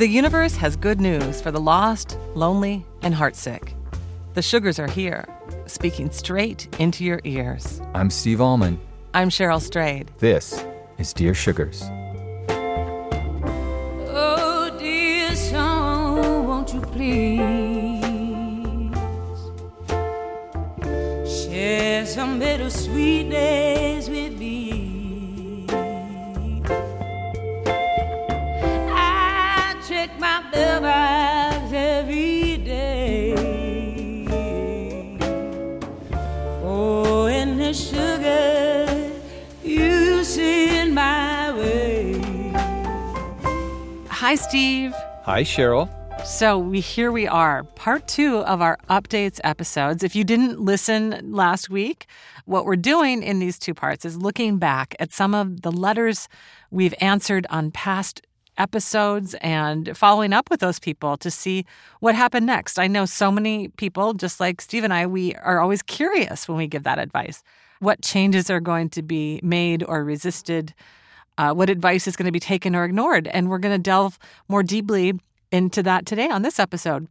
The universe has good news for the lost, lonely, and heartsick. The sugars are here, speaking straight into your ears. I'm Steve Almond. I'm Cheryl Strayed. This is Dear Sugars. Oh, dear song, won't you please share some bittersweet Hi, Steve. Hi, Cheryl. So we here we are, part two of our updates episodes. If you didn't listen last week, what we're doing in these two parts is looking back at some of the letters we've answered on past episodes and following up with those people to see what happened next. I know so many people, just like Steve and I, we are always curious when we give that advice. What changes are going to be made or resisted? Uh, what advice is going to be taken or ignored? And we're going to delve more deeply into that today on this episode.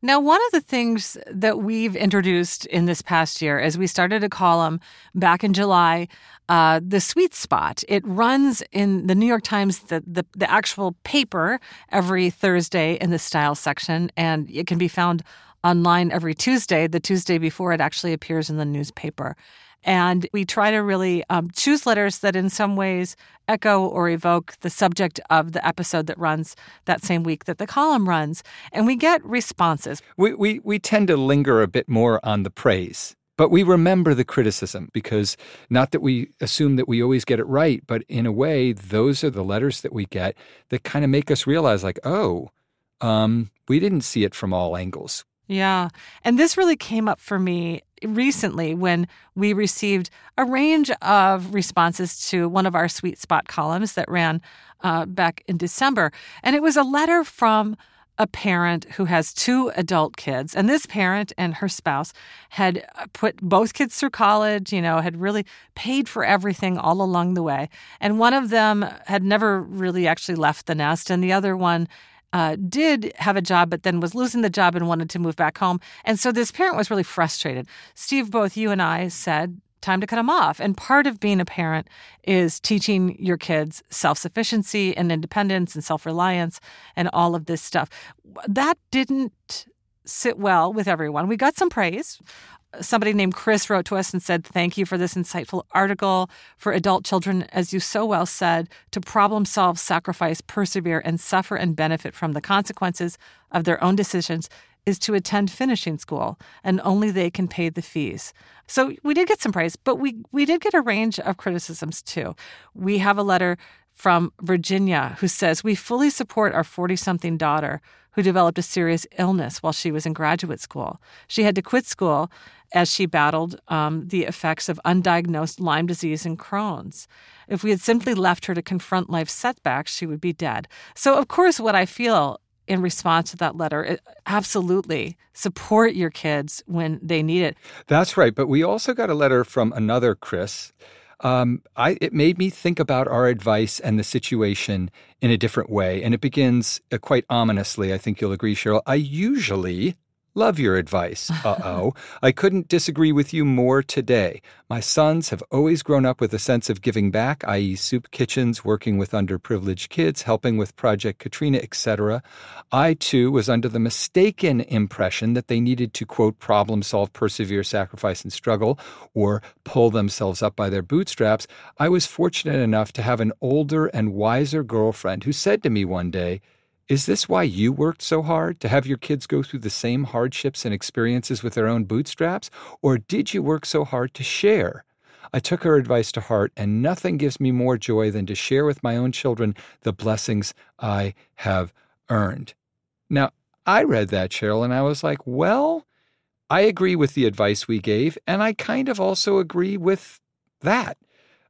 Now, one of the things that we've introduced in this past year is we started a column back in July, uh, The Sweet Spot. It runs in the New York Times, the, the, the actual paper, every Thursday in the style section, and it can be found online every Tuesday, the Tuesday before it actually appears in the newspaper. And we try to really um, choose letters that, in some ways, echo or evoke the subject of the episode that runs that same week that the column runs. And we get responses. We, we, we tend to linger a bit more on the praise, but we remember the criticism because not that we assume that we always get it right, but in a way, those are the letters that we get that kind of make us realize, like, oh, um, we didn't see it from all angles. Yeah. And this really came up for me recently when we received a range of responses to one of our sweet spot columns that ran uh, back in December. And it was a letter from a parent who has two adult kids. And this parent and her spouse had put both kids through college, you know, had really paid for everything all along the way. And one of them had never really actually left the nest, and the other one uh, did have a job, but then was losing the job and wanted to move back home. And so this parent was really frustrated. Steve, both you and I said, time to cut them off. And part of being a parent is teaching your kids self sufficiency and independence and self reliance and all of this stuff. That didn't sit well with everyone. We got some praise somebody named Chris wrote to us and said, Thank you for this insightful article for adult children. As you so well said, to problem solve, sacrifice, persevere, and suffer and benefit from the consequences of their own decisions is to attend finishing school, and only they can pay the fees. So we did get some praise, but we, we did get a range of criticisms too. We have a letter from Virginia who says, We fully support our 40 something daughter who developed a serious illness while she was in graduate school. She had to quit school as she battled um, the effects of undiagnosed Lyme disease and Crohn's. If we had simply left her to confront life's setbacks, she would be dead. So, of course, what I feel in response to that letter, absolutely support your kids when they need it. That's right. But we also got a letter from another Chris. Um, I, it made me think about our advice and the situation in a different way. And it begins uh, quite ominously. I think you'll agree, Cheryl. I usually Love your advice. Uh oh. I couldn't disagree with you more today. My sons have always grown up with a sense of giving back, i.e., soup kitchens, working with underprivileged kids, helping with Project Katrina, etc. I, too, was under the mistaken impression that they needed to, quote, problem solve, persevere, sacrifice, and struggle, or pull themselves up by their bootstraps. I was fortunate enough to have an older and wiser girlfriend who said to me one day, is this why you worked so hard? To have your kids go through the same hardships and experiences with their own bootstraps? Or did you work so hard to share? I took her advice to heart, and nothing gives me more joy than to share with my own children the blessings I have earned. Now, I read that, Cheryl, and I was like, well, I agree with the advice we gave, and I kind of also agree with that.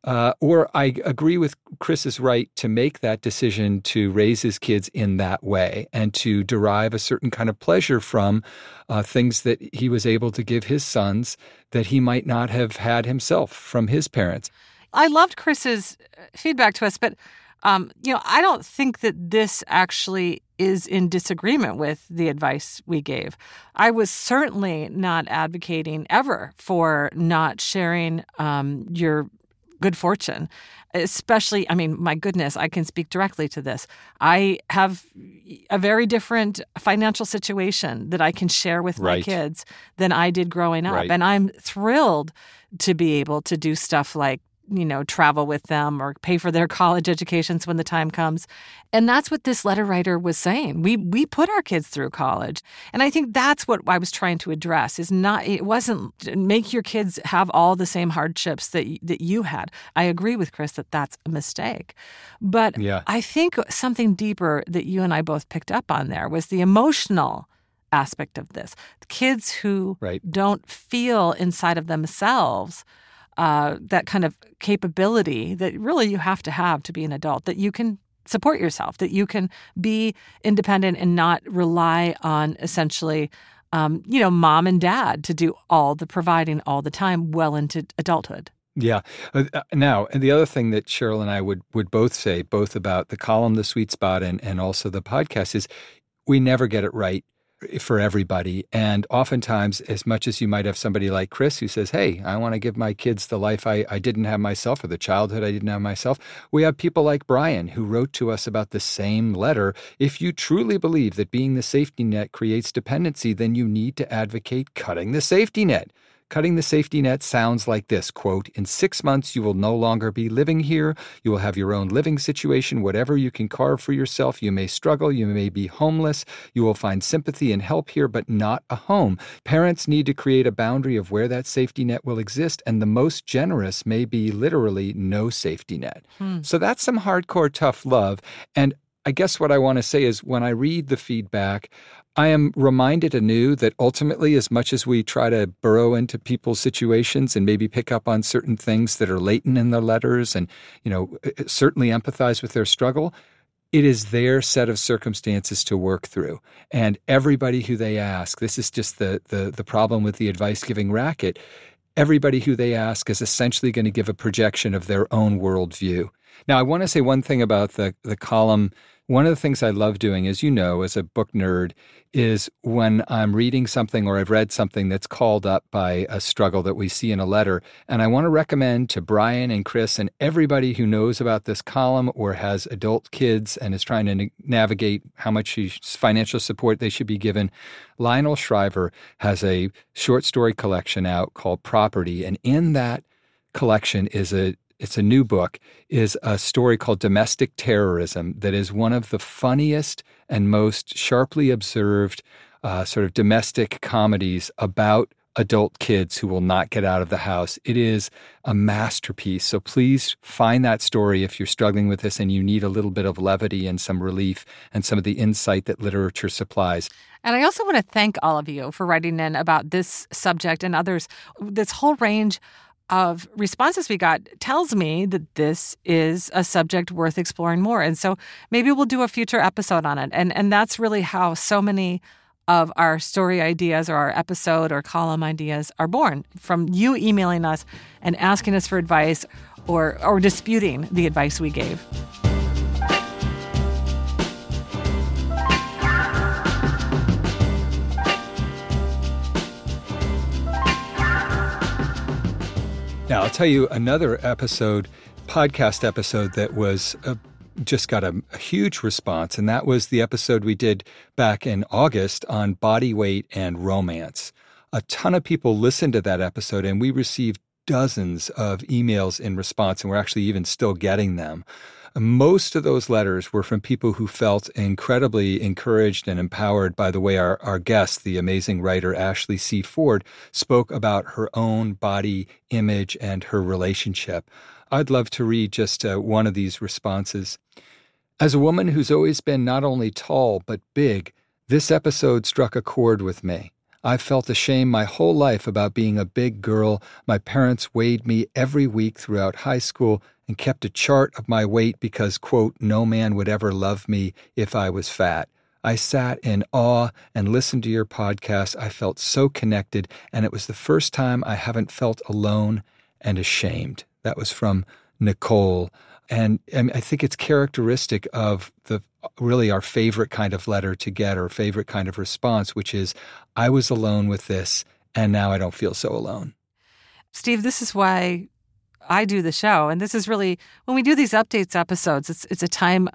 Uh, or I agree with Chris's right to make that decision to raise his kids in that way and to derive a certain kind of pleasure from uh, things that he was able to give his sons that he might not have had himself from his parents. I loved Chris's uh, feedback to us, but Um, you know, I don't think that this actually is in disagreement with the advice we gave. I was certainly not advocating ever for not sharing um, your good fortune. Especially, I mean, my goodness, I can speak directly to this. I have a very different financial situation that I can share with Right. my kids than I did growing up. Right. And I'm thrilled to be able to do stuff like, you know, travel with them or pay for their college educations when the time comes. And that's what this letter writer was saying. We we put our kids through college. And I think that's what I was trying to address is not it wasn't make your kids have all the same hardships that that you had. I agree with Chris that that's a mistake. But Yeah. I think something deeper that you and I both picked up on there was the emotional aspect of this. Kids who Right. don't feel inside of themselves uh, that kind of capability that really you have to have to be an adult, that you can support yourself, that you can be independent and not rely on essentially, um, you know, mom and dad to do all the providing all the time well into adulthood. Yeah. Uh, uh, now, and the other thing that Cheryl and I would would both say, both about the column, the sweet spot, and and also the podcast, is we never get it right for everybody. And oftentimes, as much as you might have somebody like Chris who says, Hey, I want to give my kids the life I, I didn't have myself or the childhood I didn't have myself, we have people like Brian who wrote to us about the same letter. If you truly believe that being the safety net creates dependency, then you need to advocate cutting the safety net. Cutting the safety net sounds like this quote, In six months, you will no longer be living here. You will have your own living situation, whatever you can carve for yourself. You may struggle. You may be homeless. You will find sympathy and help here, but not a home. Parents need to create a boundary of where that safety net will exist, and the most generous may be literally no safety net. Hmm. So that's some hardcore tough love. And I guess what I want to say is when I read the feedback, I am reminded anew that ultimately, as much as we try to burrow into people's situations and maybe pick up on certain things that are latent in their letters and, you know, uh, certainly empathize with their struggle, it is their set of circumstances to work through. And everybody who they ask, this is just the, the, the problem with the advice giving racket. Everybody who they ask is essentially going to give a projection of their own worldview. Now, I want to say one thing about the, the column. One of the things I love doing, as you know, as a book nerd, is when I'm reading something or I've read something that's called up by a struggle that we see in a letter. And I want to recommend to Brian and Chris and everybody who knows about this column or has adult kids and is trying to na- navigate how much financial support they should be given. Lionel Shriver has a short story collection out called Property. And in that collection is a it's a new book is a story called domestic terrorism that is one of the funniest and most sharply observed uh, sort of domestic comedies about adult kids who will not get out of the house. It is a masterpiece. So please find that story if you're struggling with this and you need a little bit of levity and some relief and some of the insight that literature supplies. And I also want to thank all of you for writing in about this subject and others. This whole range of responses we got tells me that this is a subject worth exploring more. And so maybe we'll do a future episode on it. And and that's really how so many of our story ideas or our episode or column ideas are born from you emailing us and asking us for advice or or disputing the advice we gave. Now, I'll tell you another episode, podcast episode that was uh, just got a, a huge response, and that was the episode we did back in August on body weight and romance. A ton of people listened to that episode, and we received dozens of emails in response, and we're actually even still getting them. Most of those letters were from people who felt incredibly encouraged and empowered by the way our, our guest, the amazing writer Ashley C. Ford, spoke about her own body image and her relationship. I'd love to read just uh, one of these responses. As a woman who's always been not only tall, but big, this episode struck a chord with me. I've felt ashamed my whole life about being a big girl. My parents weighed me every week throughout high school and kept a chart of my weight because, quote, no man would ever love me if I was fat. I sat in awe and listened to your podcast. I felt so connected, and it was the first time I haven't felt alone and ashamed. That was from Nicole. And, and I think it's characteristic of the really our favorite kind of letter to get or favorite kind of response, which is, I was alone with this and now I don't feel so alone. Steve, this is why I do the show. And this is really when we do these updates episodes, it's it's a time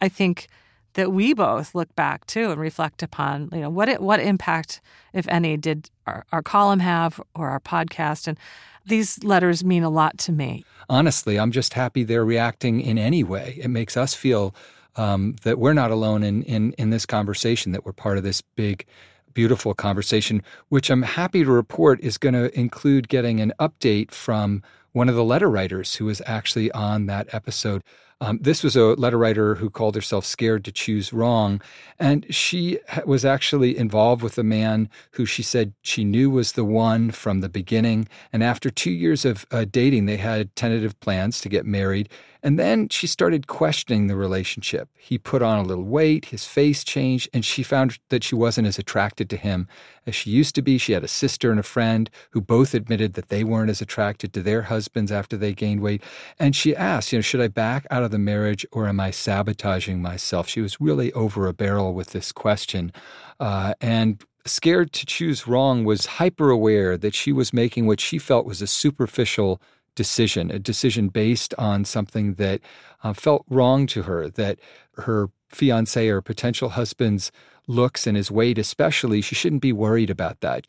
I think that we both look back to and reflect upon, you know, what it, what impact, if any, did our, our column have or our podcast? And these letters mean a lot to me. Honestly, I'm just happy they're reacting in any way. It makes us feel um, that we're not alone in, in in this conversation, that we're part of this big beautiful conversation, which I'm happy to report is going to include getting an update from one of the letter writers who was actually on that episode. Um, this was a letter writer who called herself Scared to Choose Wrong. And she was actually involved with a man who she said she knew was the one from the beginning. And after two years of uh, dating, they had tentative plans to get married. And then she started questioning the relationship. He put on a little weight, his face changed, and she found that she wasn't as attracted to him as she used to be. She had a sister and a friend who both admitted that they weren't as attracted to their husbands after they gained weight. And she asked, you know, should I back out of the marriage or am I sabotaging myself? She was really over a barrel with this question. Uh, and scared to choose wrong was hyper aware that she was making what she felt was a superficial decision, a decision based on something that uh, felt wrong to her, that her fiance or potential husband's looks and his weight, especially, she shouldn't be worried about that.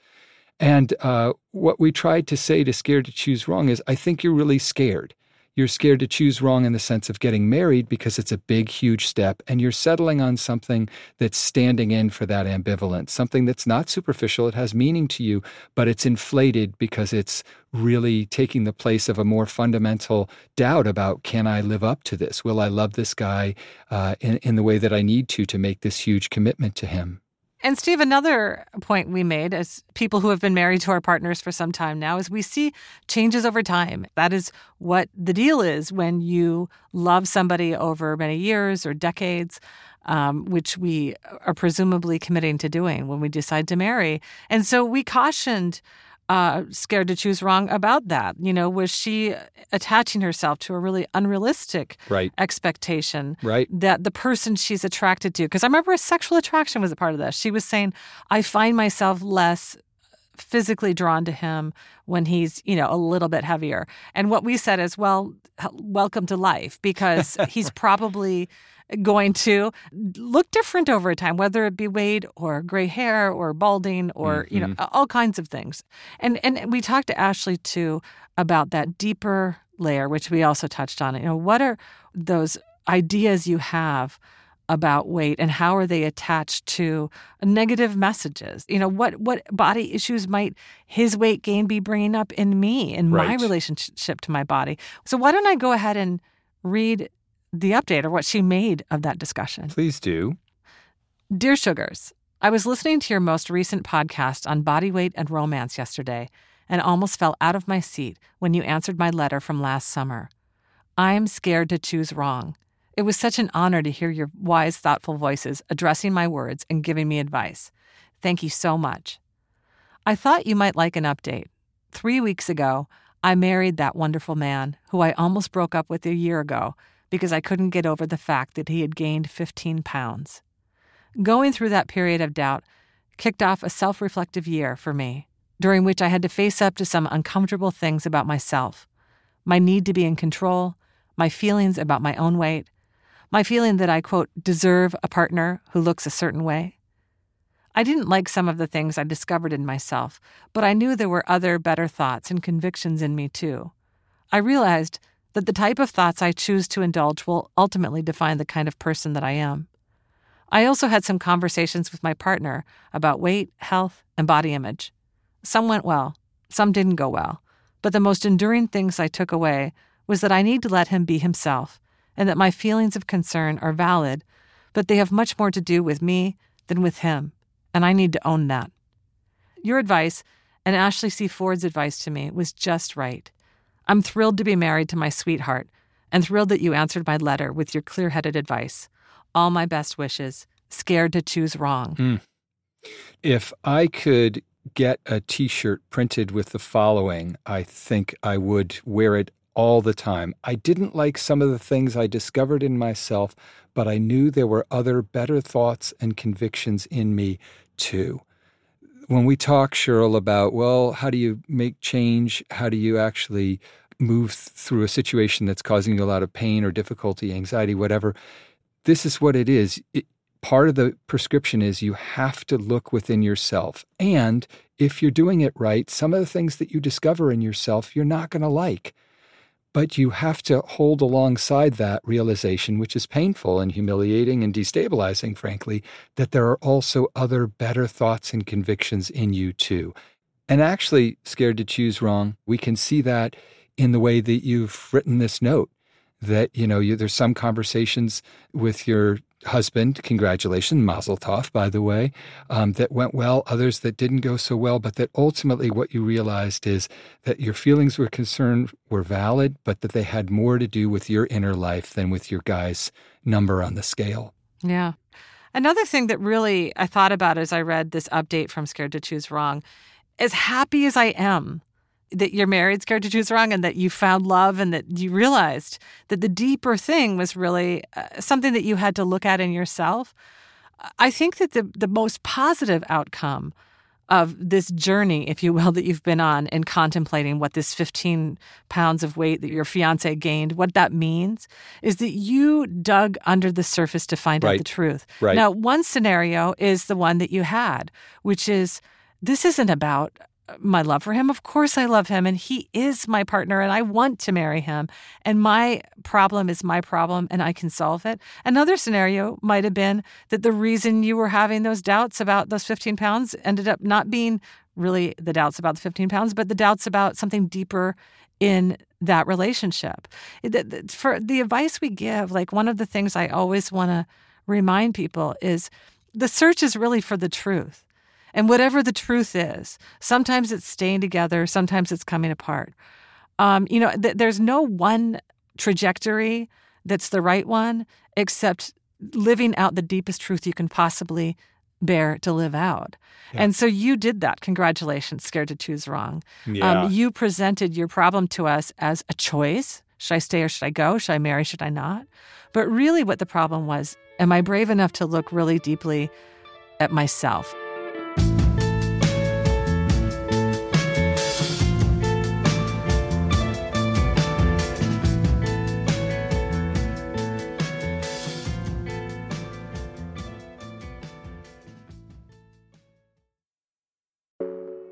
And uh, what we tried to say to Scared to Choose Wrong is I think you're really scared. You're scared to choose wrong in the sense of getting married because it's a big, huge step, and you're settling on something that's standing in for that ambivalence, something that's not superficial. It has meaning to you, but it's inflated because it's really taking the place of a more fundamental doubt about can I live up to this? Will I love this guy uh, in, in the way that I need to to make this huge commitment to him? And Steve, another point we made as people who have been married to our partners for some time now is we see changes over time. That is what the deal is when you love somebody over many years or decades. Um, which we are presumably committing to doing when we decide to marry. And so we cautioned uh, scared to choose wrong about that. You know, was she attaching herself to a really unrealistic right. expectation right. that the person she's attracted to? Because I remember a sexual attraction was a part of this. She was saying, I find myself less physically drawn to him when he's, you know, a little bit heavier. And what we said is, well, welcome to life because he's probably going to look different over time, whether it be weight or gray hair or balding or mm-hmm. you know mm-hmm. all kinds of things. And and we talked to Ashley too about that deeper layer, which we also touched on. You know, what are those ideas you have? about weight and how are they attached to negative messages you know what what body issues might his weight gain be bringing up in me in right. my relationship to my body so why don't i go ahead and read the update or what she made of that discussion. Please do. Dear Sugars, I was listening to your most recent podcast on body weight and romance yesterday and almost fell out of my seat when you answered my letter from last summer. I am scared to choose wrong. It was such an honor to hear your wise, thoughtful voices addressing my words and giving me advice. Thank you so much. I thought you might like an update. Three weeks ago, I married that wonderful man who I almost broke up with a year ago because I couldn't get over the fact that he had gained 15 pounds. Going through that period of doubt kicked off a self reflective year for me, during which I had to face up to some uncomfortable things about myself my need to be in control, my feelings about my own weight, my feeling that I, quote, deserve a partner who looks a certain way. I didn't like some of the things I discovered in myself, but I knew there were other better thoughts and convictions in me too. I realized that the type of thoughts I choose to indulge will ultimately define the kind of person that I am. I also had some conversations with my partner about weight, health, and body image. Some went well, some didn't go well, but the most enduring things I took away was that I need to let him be himself and that my feelings of concern are valid, but they have much more to do with me than with him, and I need to own that. Your advice and Ashley C. Ford's advice to me was just right. I'm thrilled to be married to my sweetheart and thrilled that you answered my letter with your clear headed advice. All my best wishes. Scared to choose wrong. Mm. If I could get a t shirt printed with the following, I think I would wear it all the time. I didn't like some of the things I discovered in myself, but I knew there were other better thoughts and convictions in me too. When we talk, Cheryl, about, well, how do you make change? How do you actually move through a situation that's causing you a lot of pain or difficulty, anxiety, whatever? This is what it is. It, part of the prescription is you have to look within yourself. And if you're doing it right, some of the things that you discover in yourself you're not going to like. But you have to hold alongside that realization, which is painful and humiliating and destabilizing, frankly, that there are also other better thoughts and convictions in you too. And actually, scared to choose wrong, we can see that in the way that you've written this note that you know you, there's some conversations with your husband, congratulations, Mazel Tov, by the way, um, that went well, others that didn't go so well, but that ultimately what you realized is that your feelings were concerned were valid, but that they had more to do with your inner life than with your guy's number on the scale. Yeah. Another thing that really I thought about as I read this update from Scared to Choose Wrong, as happy as I am that you're married, scared to choose wrong, and that you found love, and that you realized that the deeper thing was really uh, something that you had to look at in yourself. I think that the the most positive outcome of this journey, if you will, that you've been on in contemplating what this 15 pounds of weight that your fiance gained, what that means, is that you dug under the surface to find right. out the truth. Right. Now, one scenario is the one that you had, which is this isn't about my love for him. Of course, I love him, and he is my partner, and I want to marry him. And my problem is my problem, and I can solve it. Another scenario might have been that the reason you were having those doubts about those 15 pounds ended up not being really the doubts about the 15 pounds, but the doubts about something deeper in that relationship. For the advice we give, like one of the things I always want to remind people is the search is really for the truth. And whatever the truth is, sometimes it's staying together, sometimes it's coming apart. Um, you know, th- there's no one trajectory that's the right one, except living out the deepest truth you can possibly bear to live out. Yeah. And so you did that. Congratulations, Scared to Choose Wrong. Yeah. Um, you presented your problem to us as a choice. Should I stay or should I go? Should I marry? Should I not? But really, what the problem was am I brave enough to look really deeply at myself?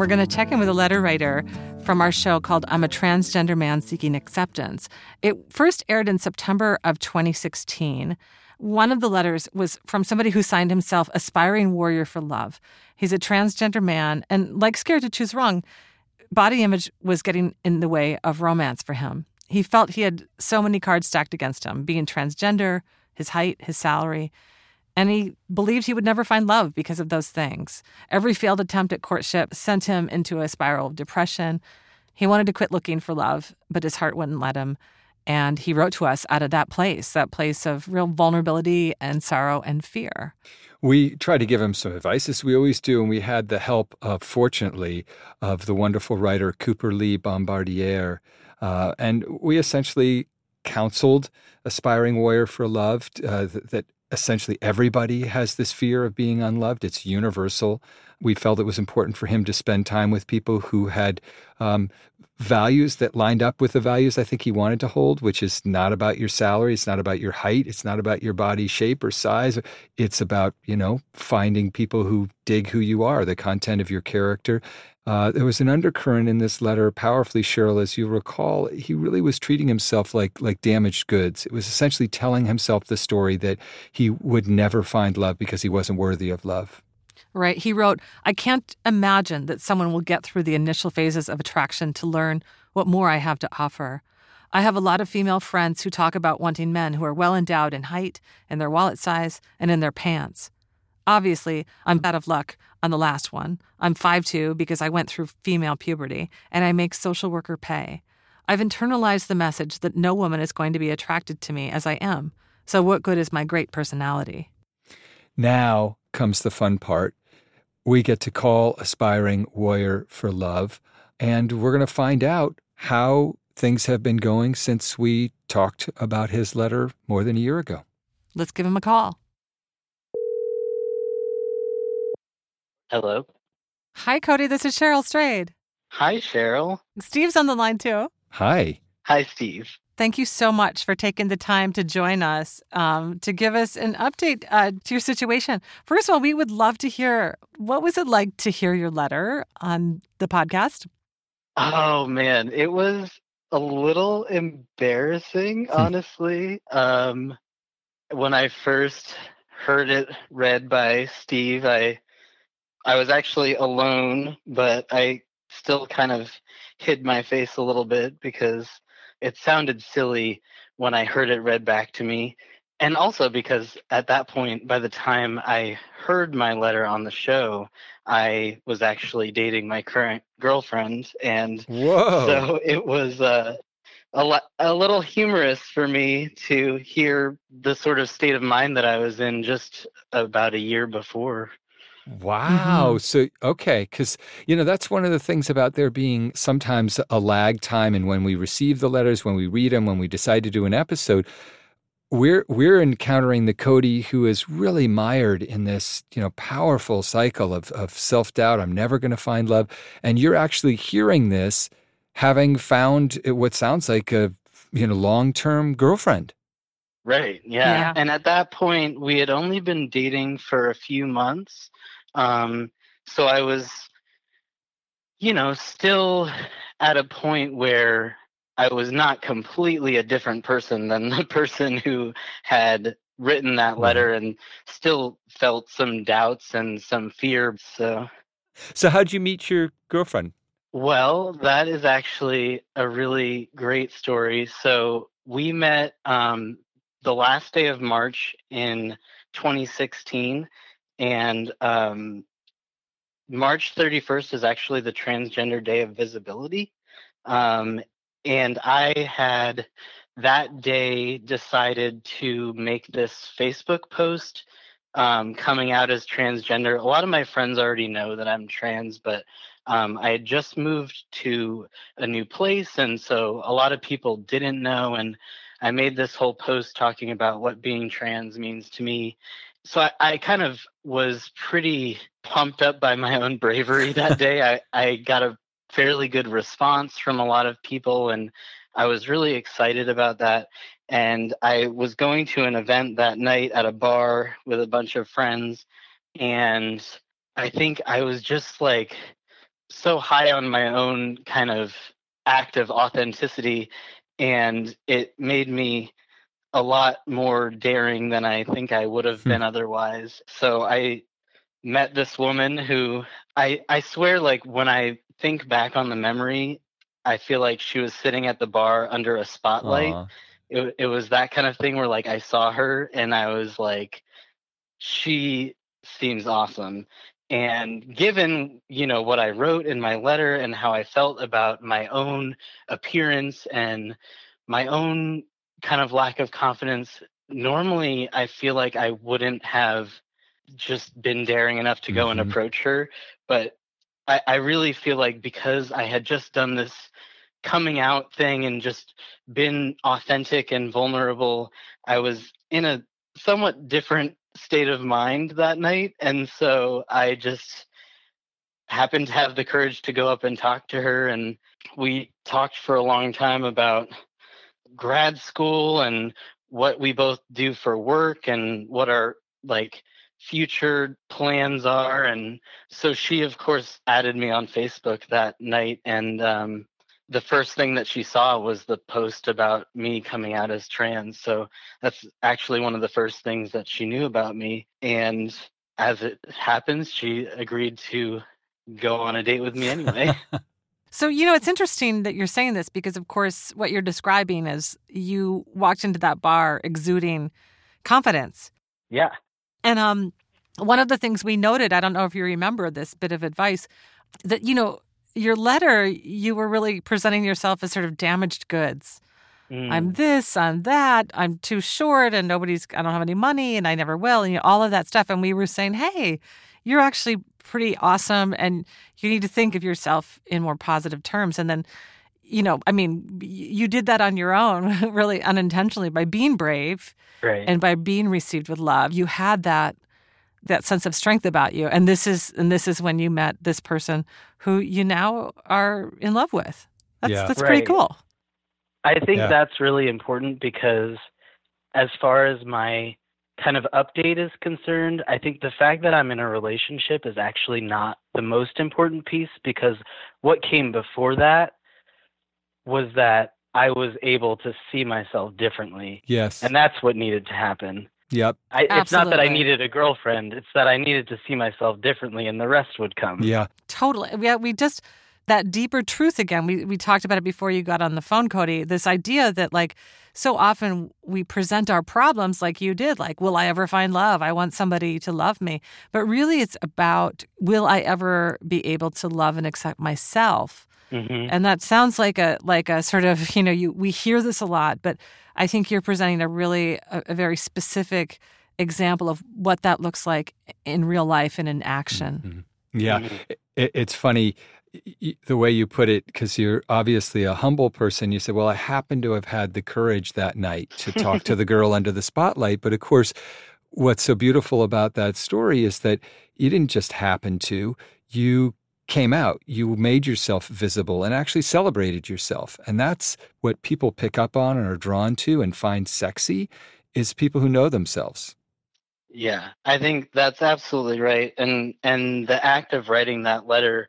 We're going to check in with a letter writer from our show called I'm a Transgender Man Seeking Acceptance. It first aired in September of 2016. One of the letters was from somebody who signed himself Aspiring Warrior for Love. He's a transgender man, and like Scared to Choose Wrong, body image was getting in the way of romance for him. He felt he had so many cards stacked against him being transgender, his height, his salary and he believed he would never find love because of those things. Every failed attempt at courtship sent him into a spiral of depression. He wanted to quit looking for love, but his heart wouldn't let him. And he wrote to us out of that place, that place of real vulnerability and sorrow and fear. We tried to give him some advice, as we always do, and we had the help, of, fortunately, of the wonderful writer Cooper Lee Bombardier. Uh, and we essentially counseled aspiring warrior for love uh, that, that essentially everybody has this fear of being unloved. It's universal. We felt it was important for him to spend time with people who had um, values that lined up with the values I think he wanted to hold, which is not about your salary, it's not about your height, it's not about your body shape or size. It's about, you know, finding people who dig who you are, the content of your character. Uh, there was an undercurrent in this letter, powerfully, Cheryl, as you recall. He really was treating himself like like damaged goods. It was essentially telling himself the story that he would never find love because he wasn't worthy of love. Right. He wrote, I can't imagine that someone will get through the initial phases of attraction to learn what more I have to offer. I have a lot of female friends who talk about wanting men who are well endowed in height, in their wallet size, and in their pants. Obviously, I'm bad of luck on the last one. I'm 5'2 because I went through female puberty, and I make social worker pay. I've internalized the message that no woman is going to be attracted to me as I am. So, what good is my great personality? Now comes the fun part we get to call Aspiring Warrior for Love, and we're going to find out how things have been going since we talked about his letter more than a year ago. Let's give him a call. Hello. Hi, Cody. This is Cheryl Strayed. Hi, Cheryl. Steve's on the line too. Hi. Hi, Steve. Thank you so much for taking the time to join us um, to give us an update uh, to your situation. First of all, we would love to hear what was it like to hear your letter on the podcast. Oh man, it was a little embarrassing, honestly. um, when I first heard it read by Steve, I I was actually alone, but I still kind of hid my face a little bit because it sounded silly when I heard it read back to me. And also because at that point, by the time I heard my letter on the show, I was actually dating my current girlfriend. And Whoa. so it was uh, a, a little humorous for me to hear the sort of state of mind that I was in just about a year before. Wow. Mm-hmm. So, okay. Because, you know, that's one of the things about there being sometimes a lag time. And when we receive the letters, when we read them, when we decide to do an episode, we're we're encountering the Cody who is really mired in this, you know, powerful cycle of of self-doubt. I'm never going to find love. And you're actually hearing this having found what sounds like a, you know, long-term girlfriend. Right. Yeah. yeah. And at that point, we had only been dating for a few months. Um, so I was, you know, still at a point where I was not completely a different person than the person who had written that mm-hmm. letter and still felt some doubts and some fear. So, so how'd you meet your girlfriend? Well, that is actually a really great story. So we met um, the last day of March in 2016 and um, March 31st is actually the Transgender Day of Visibility. Um, and I had that day decided to make this Facebook post um, coming out as transgender. A lot of my friends already know that I'm trans, but um, I had just moved to a new place, and so a lot of people didn't know. And I made this whole post talking about what being trans means to me so I, I, kind of was pretty pumped up by my own bravery that day. I, I got a fairly good response from a lot of people, and I was really excited about that. And I was going to an event that night at a bar with a bunch of friends, and I think I was just like so high on my own kind of act of authenticity, and it made me a lot more daring than I think I would have hmm. been otherwise. So I met this woman who I I swear like when I think back on the memory, I feel like she was sitting at the bar under a spotlight. It it was that kind of thing where like I saw her and I was like she seems awesome. And given, you know, what I wrote in my letter and how I felt about my own appearance and my own kind of lack of confidence, normally I feel like I wouldn't have just been daring enough to go mm-hmm. and approach her. But I, I really feel like because I had just done this coming out thing and just been authentic and vulnerable, I was in a somewhat different state of mind that night. And so I just happened to have the courage to go up and talk to her. And we talked for a long time about grad school and what we both do for work and what our like future plans are and so she of course added me on facebook that night and um, the first thing that she saw was the post about me coming out as trans. So that's actually one of the first things that she knew about me. And as it happens she agreed to go on a date with me anyway. So, you know, it's interesting that you're saying this because, of course, what you're describing is you walked into that bar exuding confidence. yeah. And um, one of the things we noted, I don't know if you remember this bit of advice, that, you know, your letter, you were really presenting yourself as sort of damaged goods. Mm. I'm this, I'm that, I'm too short, and nobody's, I don't have any money, and I never will, and you know, all of that stuff. And we were saying, hey, you're actually pretty awesome, and you need to think of yourself in more positive terms. And then, you know, I mean, you did that on your own, really unintentionally, by being brave right and by being received with love. You had that that sense of strength about you, and this is and this is when you met this person who you now are in love with. That's Yeah. that's pretty cool. I think Yeah. that's really important because, as far as my kind of update is concerned, I think the fact that I'm in a relationship is actually not the most important piece because what came before that was that I was able to see myself differently. Yes. And that's what needed to happen. Yep. I, it's not that I needed a girlfriend, it's that I needed to see myself differently and the rest would come. Yeah. Totally. Yeah, uh, we just that deeper truth again. We we talked about it before you got on the phone, Cody. This idea that like so often we present our problems like you did, like will I ever find love? I want somebody to love me. But really it's about will I ever be able to love and accept myself? Hmm And that sounds like a like a sort of, you know, you we hear this a lot, but I think you're presenting a really a, a very specific example of what that looks like in real life and in action. Yeah. Mhm. It, it's funny y- y- the way you put it because you're obviously a humble person. You said, Well, I happen to have had the courage that night to talk to the girl under the spotlight. But of course, what's so beautiful about that story is that you didn't just happen to, you came out, you made yourself visible and actually celebrated yourself. And that's what people pick up on and are drawn to and find sexy is people who know themselves. Yeah, I think that's absolutely right. And and the act of writing that letter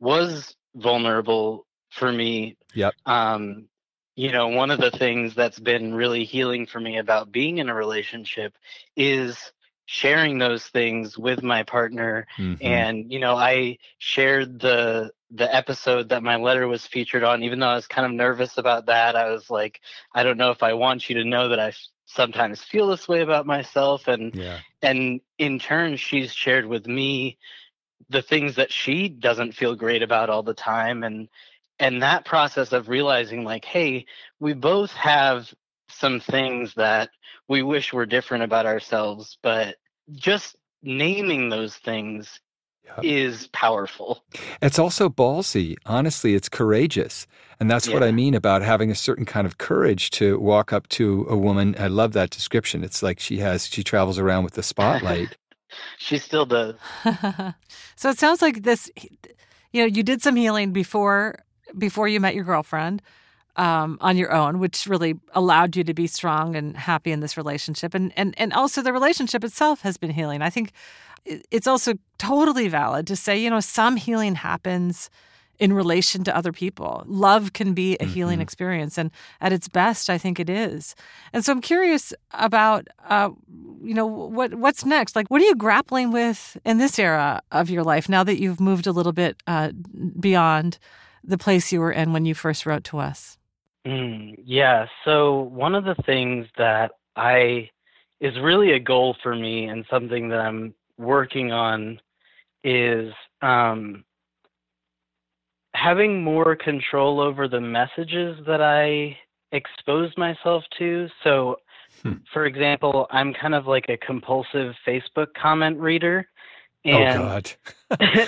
was vulnerable for me. Yep. Um, you know, one of the things that's been really healing for me about being in a relationship is sharing those things with my partner Mhm. and you know i shared the the episode that my letter was featured on even though i was kind of nervous about that i was like i don't know if i want you to know that i sometimes feel this way about myself and yeah. and in turn she's shared with me the things that she doesn't feel great about all the time and and that process of realizing like hey we both have some things that we wish were different about ourselves but just naming those things Yep. is powerful It's also ballsy. Honestly, it's courageous. And that's what I mean about having a certain kind of courage to walk up to a woman. I love that description. It's like she has, she travels around with the spotlight. she still does so it sounds like this you know you did some healing before before you met your girlfriend um, on your own which really allowed you to be strong and happy in this relationship. And and and also the relationship itself has been healing. I think it's also totally valid to say you know some healing happens in relation to other people. Love can be a healing Mhm. experience and at its best i think it is. And so i'm curious about uh, you know what what's next? Like what are you grappling with in this era of your life now that you've moved a little bit uh, beyond the place you were in when you first wrote to us Mm, yeah. So one of the things that I is really a goal for me and something that I'm working on is um, having more control over the messages that I expose myself to. So, Hmm. for example, I'm kind of like a compulsive Facebook comment reader. And oh God.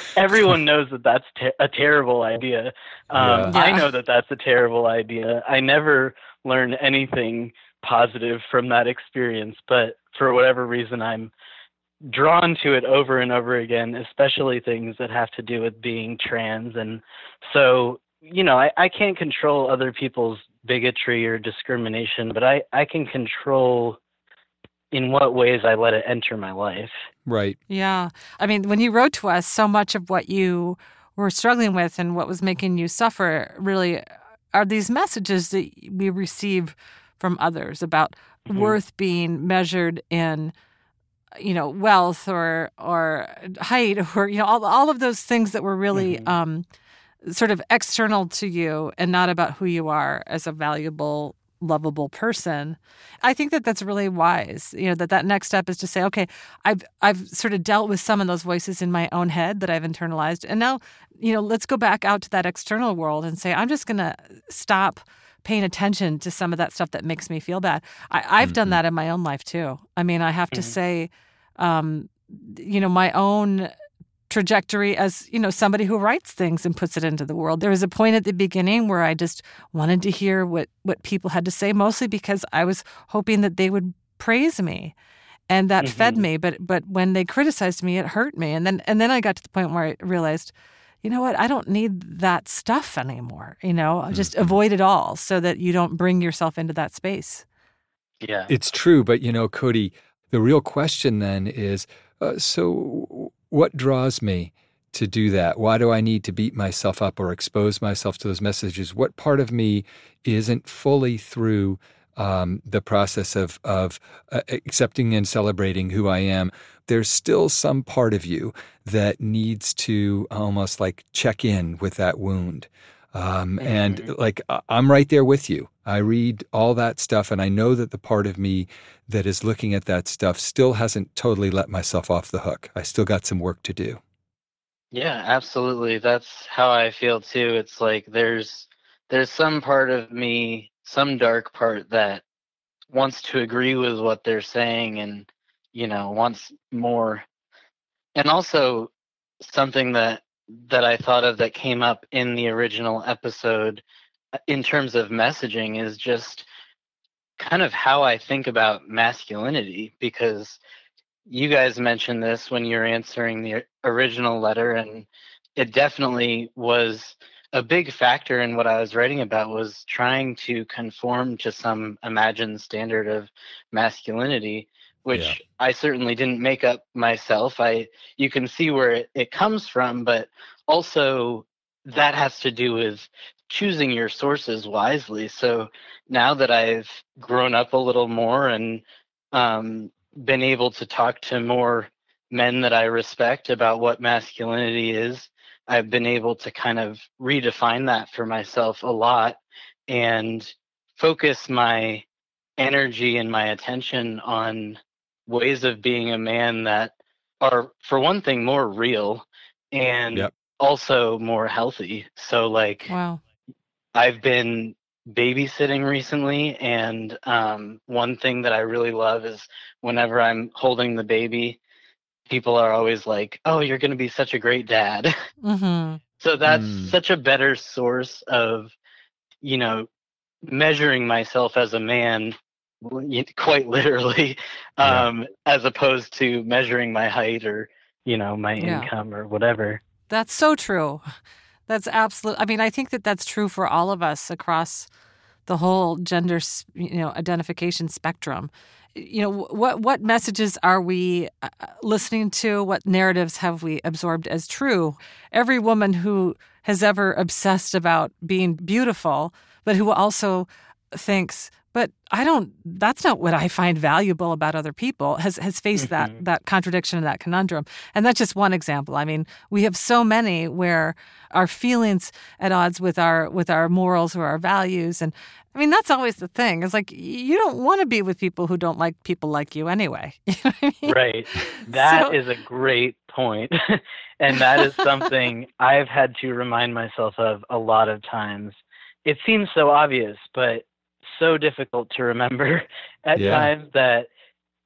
everyone knows that that's te- a terrible idea. Um, Yeah. I know that that's a terrible idea. I never learned anything positive from that experience, but for whatever reason, I'm drawn to it over and over again, especially things that have to do with being trans. And so, you know, I, I can't control other people's bigotry or discrimination, but I, I can control in what ways I let it enter my life. Right. Yeah. I mean, when you wrote to us, so much of what you were struggling with and what was making you suffer really are these messages that we receive from others about Mhm. worth being measured in you know wealth or or height or you know all, all of those things that were really Mhm. um sort of external to you and not about who you are as a valuable lovable person i think that that's really wise you know that that next step is to say okay i've i've sort of dealt with some of those voices in my own head that i've internalized and now you know let's go back out to that external world and say i'm just going to stop paying attention to some of that stuff that makes me feel bad I, i've done Mhm. that in my own life too i mean i have to Mhm. say um you know my own trajectory as you know somebody who writes things and puts it into the world there was a point at the beginning where i just wanted to hear what what people had to say mostly because i was hoping that they would praise me and that fed Mhm. me but but when they criticized me it hurt me and then and then i got to the point where i realized you know what i don't need that stuff anymore you know just Mhm. avoid it all so that you don't bring yourself into that space Yeah. It's true, but you know, Cody, the real question then is uh, so what draws me to do that? Why do I need to beat myself up or expose myself to those messages? What part of me isn't fully through um, the process of, of uh, accepting and celebrating who I am? There's still some part of you that needs to almost like check in with that wound. Um, and Mhm. like I'm right there with you. I read all that stuff, and I know that the part of me that is looking at that stuff still hasn't totally let myself off the hook. I still got some work to do. Yeah, absolutely. That's how I feel too. It's like there's there's some part of me, some dark part that wants to agree with what they're saying and you know, wants more. And also something that that I thought of that came up in the original episode in terms of messaging is just kind of how I think about masculinity because you guys mentioned this when you were answering the original letter and it definitely was a big factor in what I was writing about was trying to conform to some imagined standard of masculinity which Yeah. I certainly didn't make up myself. I you can see where it, it comes from, but also that has to do with choosing your sources wisely. So now that I've grown up a little more and um, been able to talk to more men that I respect about what masculinity is, I've been able to kind of redefine that for myself a lot and focus my energy and my attention on ways of being a man that are, for one thing, more real and Yep. also more healthy. So, like, wow I've been babysitting recently, and um, one thing that I really love is whenever I'm holding the baby, people are always like, "Oh, you're going to be such a great dad." hmm so that's Mm. such a better source of, you know, measuring myself as a man, quite literally, Yeah. um, as opposed to measuring my height or, you know, my Yeah. income or whatever. That's so true. That's absolute. I mean, I think that that's true for all of us across the whole gender, you know, identification spectrum. You know, what what messages are we uh, listening to? What narratives have we absorbed as true? Every woman who has ever obsessed about being beautiful, but who also thinks, but I don't. That's not what I find valuable about other people. Has has faced that mm-hmm. that contradiction and that conundrum. And that's just one example. I mean, we have so many where our feelings at odds with our with our morals or our values and I mean that's always the thing. It's like you don't want to be with people who don't like people like you anyway. You know I mean? Right. That So- is a great point. and that is something I've had to remind myself of a lot of times. It seems so obvious, but so difficult to remember at Yeah. times that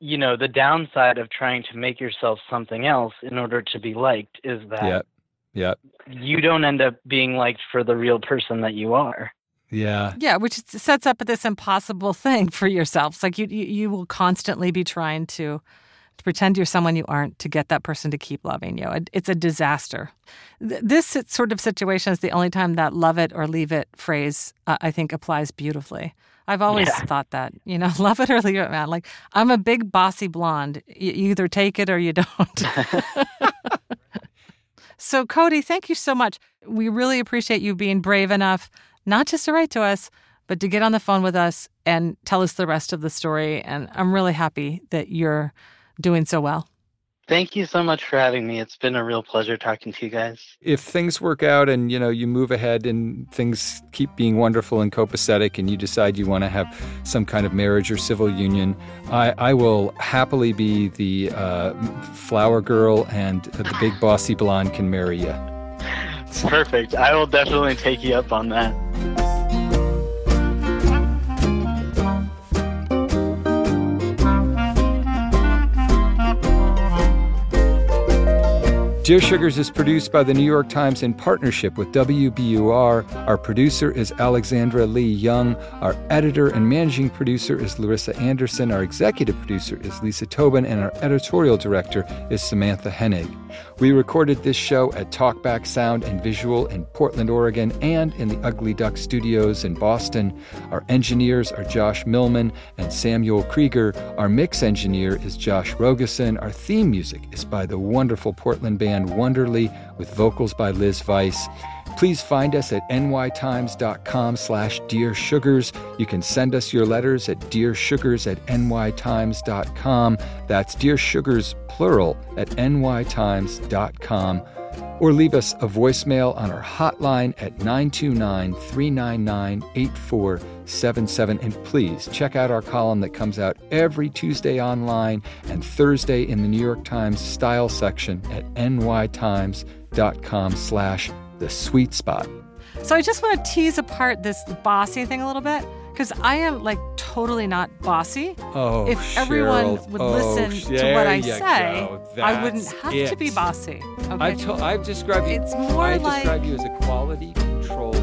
you know, the downside of trying to make yourself something else in order to be liked is that Yep. Yep. you don't end up being liked for the real person that you are. Yeah. Yeah, which sets up this impossible thing for yourself. It's like you, you you will constantly be trying to to pretend you're someone you aren't to get that person to keep loving you. It- It's a disaster. Th- This sort of situation is the only time that "love it or leave it" phrase uh, I think applies beautifully. I've always Yeah. thought that you know, love it or leave it, man. Like I'm a big bossy blonde. You you either take it or you don't. So, Cody, thank you so much. We really appreciate you being brave enough not just to write to us, but to get on the phone with us and tell us the rest of the story. And I'm really happy that you're doing so well. Thank you so much for having me. It's been a real pleasure talking to you guys. If things work out and you know you move ahead and things keep being wonderful and copacetic and you decide you want to have some kind of marriage or civil union, I, I will happily be the uh, flower girl and the big bossy blonde can marry you. Perfect. I will definitely take you up on that. Dear Sugars is produced by the New York Times in partnership with WBUR. Our producer is Alexandra Lee Young. Our editor and managing producer is Larissa Anderson. Our executive producer is Lisa Tobin. And our editorial director is Samantha Henig. We recorded this show at Talkback Sound and Visual in Portland, Oregon, and in the Ugly Duck Studios in Boston. Our engineers are Josh Millman and Samuel Krieger. Our mix engineer is Josh Rogosin. Our theme music is by the wonderful Portland band Wonderly with vocals by Liz Weiss. Please find us at nytimes.com slash Dear Sugars. You can send us your letters at dearsugars at nytimes.com. That's Dear Sugars, plural, at nytimes.com. Or leave us a voicemail on our hotline at 929 399 8477. And please check out our column that comes out every Tuesday online and Thursday in the New York Times style section at nytimes.com slash the sweet spot. So, I just want to tease apart this bossy thing a little bit because I am like totally not bossy. Oh, if everyone would Oh, listen to what I say. I wouldn't have to be bossy. Okay? I've, told, I've described you. It's more I like- describe you as a quality control